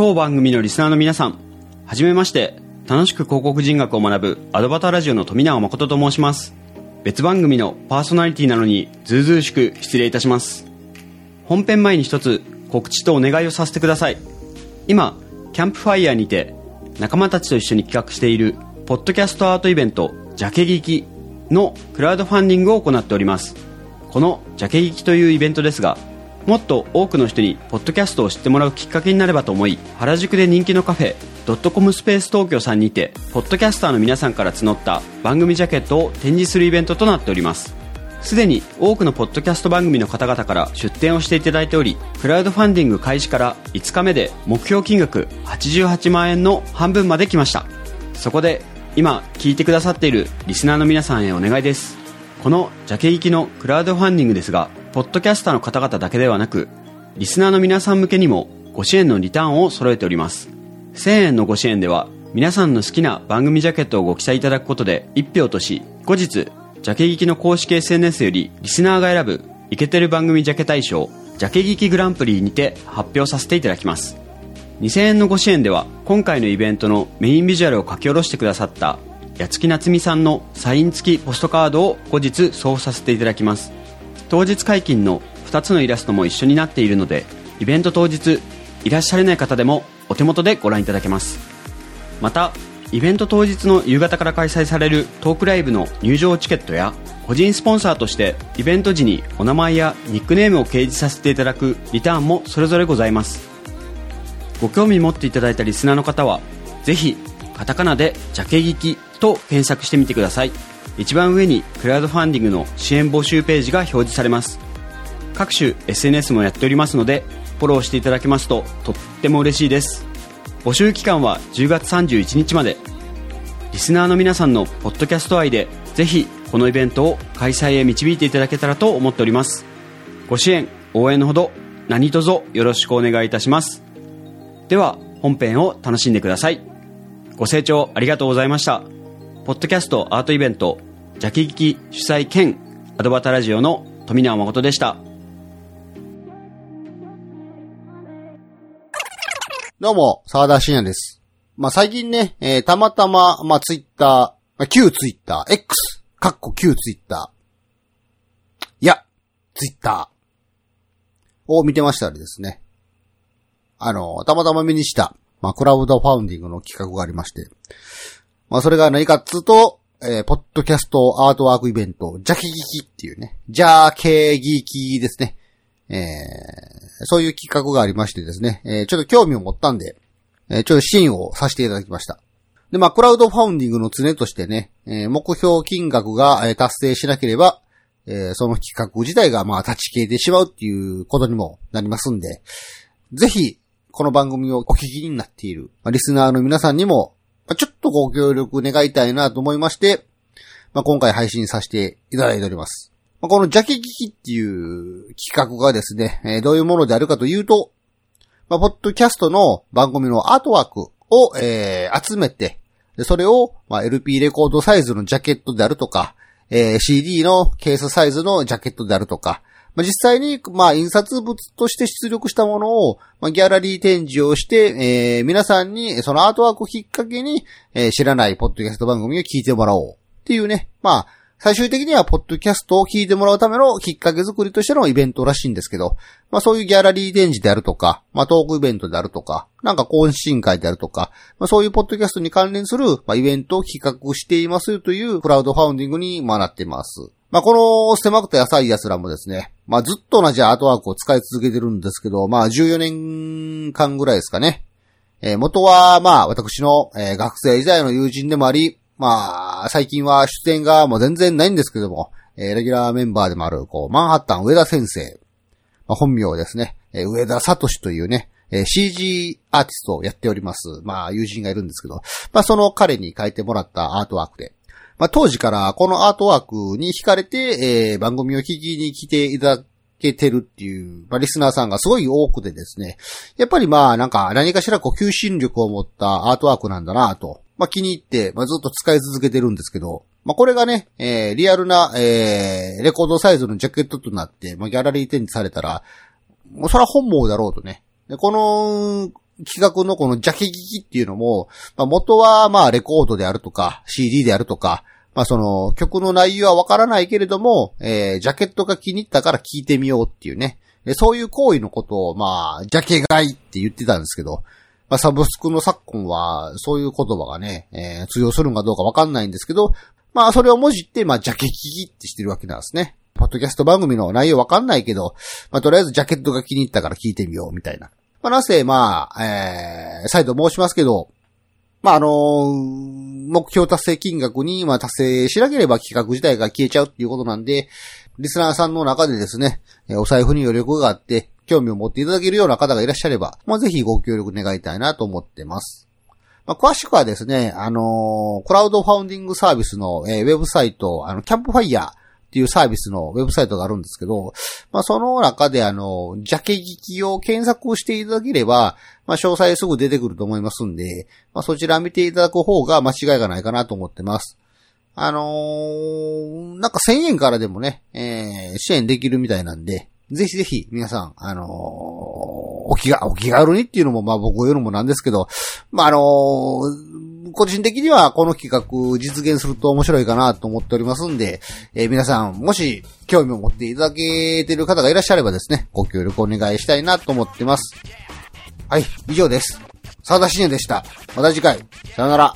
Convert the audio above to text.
当番組のリスナーの皆さん、はじめまして、楽しく広告人学を学ぶアドバターラジオの富永誠と申します。別番組のパーソナリティなのに、ずうずうしく失礼いたします。本編前に一つ告知とお願いをさせてください。今、キャンプファイヤーにて、仲間たちと一緒に企画している、ポッドキャストアートイベント、ジャケ聞きのクラウドファンディングを行っております。このジャケ聞きというイベントですが、もっと多くの人にポッドキャストを知ってもらうきっかけになればと思い原宿で人気のカフェドットコムスペース東京さんにてポッドキャスターの皆さんから募った番組ジャケットを展示するイベントとなっております。すでに多くのポッドキャスト番組の方々から出展をしていただいておりクラウドファンディング開始から5日目で目標金額88万円の半分まで来ました。そこで今聞いてくださっているリスナーの皆さんへお願いです。このジャケ行きのクラウドファンディングですがポッドキャスターの方々だけではなくリスナーの皆さん向けにもご支援のリターンを揃えております。1000円のご支援では皆さんの好きな番組ジャケットをご記載いただくことで1票とし後日ジャケ聞きの公式 SNS よりリスナーが選ぶイケてる番組ジャケ大賞ジャケ聞きグランプリにて発表させていただきます。2000円のご支援では今回のイベントのメインビジュアルを書き下ろしてくださった八月夏美さんのサイン付きポストカードを後日送付させていただきます。当日解禁の2つのイラストも一緒になっているのでイベント当日いらっしゃれない方でもお手元でご覧いただけます。またイベント当日の夕方から開催されるトークライブの入場チケットや個人スポンサーとしてイベント時にお名前やニックネームを掲示させていただくリターンもそれぞれございます。ご興味持っていただいたリスナーの方はぜひカタカナで「ジャケ聞き」と検索してみてください。一番上にクラウドファンディングの支援募集ページが表示されます。各種 SNS もやっておりますのでフォローしていただけますととっても嬉しいです。募集期間は10月31日まで。リスナーの皆さんのポッドキャスト愛でぜひこのイベントを開催へ導いていただけたらと思っております。ご支援応援のほど何卒よろしくお願いいたします。では本編を楽しんでください。ご清聴ありがとうございました。ポッドキャストアートイベントジャキキ主催兼アドバタラジオの富永誠でしたどうも、沢田信也です。まあ、最近ね、えーたまたま、まあ、ツイッター、まあ、旧ツイッター、X、かっこ旧ツイッター。いや、ツイッターを見てましたらですね。あの、たまたま目にした、まあ、クラウドファウンディングの企画がありまして。まあ、それが何かっつうと、えーポッドキャストアートワークイベント、ジャケギキっていうね、ジャーケーギキですね。えーそういう企画がありましてですね、えーちょっと興味を持ったんで、えーちょっと支援をさせていただきました。で、まあ、クラウドファウンディングの常としてね、えー目標金額が、えー達成しなければ、えーその企画自体が、まあ、立ち消えてしまうっていうことにもなりますんで、ぜひ、この番組をお聞きになっている、まあリスナーの皆さんにも、まあちょっとご協力願いたいなと思いまして、まあ、今回配信させていただいております。まあこのジャケ聞きっていう企画がですね、えーどういうものであるかというと、まあ、ポッドキャストの番組のアートワークを、えー集めて、でそれを、まあ、LP レコードサイズのジャケットであるとか、えー CD のケースサイズのジャケットであるとか、まあ、実際に、まあ、印刷物として出力したものを、まあ、ギャラリー展示をして、えー皆さんに、そのアートワークをきっかけに、えー知らないポッドキャスト番組を聞いてもらおうっていうね、まあ、最終的には、ポッドキャストを聞いてもらうためのきっかけ作りとしてのイベントらしいんですけど、まあそういうギャラリー展示であるとか、まあトークイベントであるとか、なんか懇親会であるとか、まあそういうポッドキャストに関連する、まあイベントを企画していますというクラウドファウンディングに、まあなっています。まあこの狭くて浅い奴らもですね、まあずっと同じアートワークを使い続けてるんですけど、まあ14年間ぐらいですかね。えー元は、ま、私の、え学生時代の友人でもあり、まあ、最近は出演がもう全然ないんですけども、えレギュラーメンバーでもある、こう、マンハッタン上田先生、まあ、本名ですね、え上田聡というね、え CG アーティストをやっております。まあ、友人がいるんですけど、まあ、その彼に書いてもらったアートワークで、まあ、当時からこのアートワークに惹かれて、えー番組を聞きに来ていただけてるっていう、まあ、リスナーさんがすごい多くてですね、やっぱりまあなんか何かしらこう求心力を持ったアートワークなんだなと、まあ気に入って、まあずっと使い続けてるんですけど、まあこれがね、えーリアルな、えーレコードサイズのジャケットとなって、まあギャラリー展示されたら、もうそれは本望だろうとね。で、この企画のこのジャケ聞きっていうのも、まあ、元はまあレコードであるとか、CD であるとか、まあその曲の内容はわからないけれども、えー、ジャケットが気に入ったから聞いてみようっていうね。そういう行為のことを、まあ、ジャケ買いって言ってたんですけど、まあ、サブスクの昨今は、そういう言葉がね、えー、通用するのかどうかわかんないんですけど、まあ、それを文字って、まあ、ジャケ聞きってしてるわけなんですね。ポッドキャスト番組の内容わかんないけど、まあ、とりあえずジャケットが気に入ったから聞いてみよう、みたいな。まあ、なぜ、まあ、えー、再度申しますけど、まあ、あのー、目標達成金額に、まあ、達成しなければ企画自体が消えちゃうっていうことなんで、リスナーさんの中でですね、えお財布に余力があって、興味を持っていただけるような方がいらっしゃれば、まあ、ぜひご協力願いたいなと思ってます。まあ、詳しくはですね、あのー、クラウドファウンディングサービスの、えー、ウェブサイト、あの、キャンプファイヤーっていうサービスのウェブサイトがあるんですけど、まあ、その中であの、ジャケ聞きを検索していただければ、まあ、詳細すぐ出てくると思いますんで、まあ、そちら見ていただく方が間違いがないかなと思ってます。あのー、なんか1000円からでもね、えー、支援できるみたいなんで、ぜひぜひ皆さん、あのー、お気が、お気軽にっていうのもまあ僕言うのもなんですけど、まあ、あのー、個人的にはこの企画実現すると面白いかなと思っておりますんで、えー、皆さん、もし興味を持っていただけている方がいらっしゃればですね、ご協力お願いしたいなと思ってます。はい、以上です。沢田信也でした。また次回、さよなら。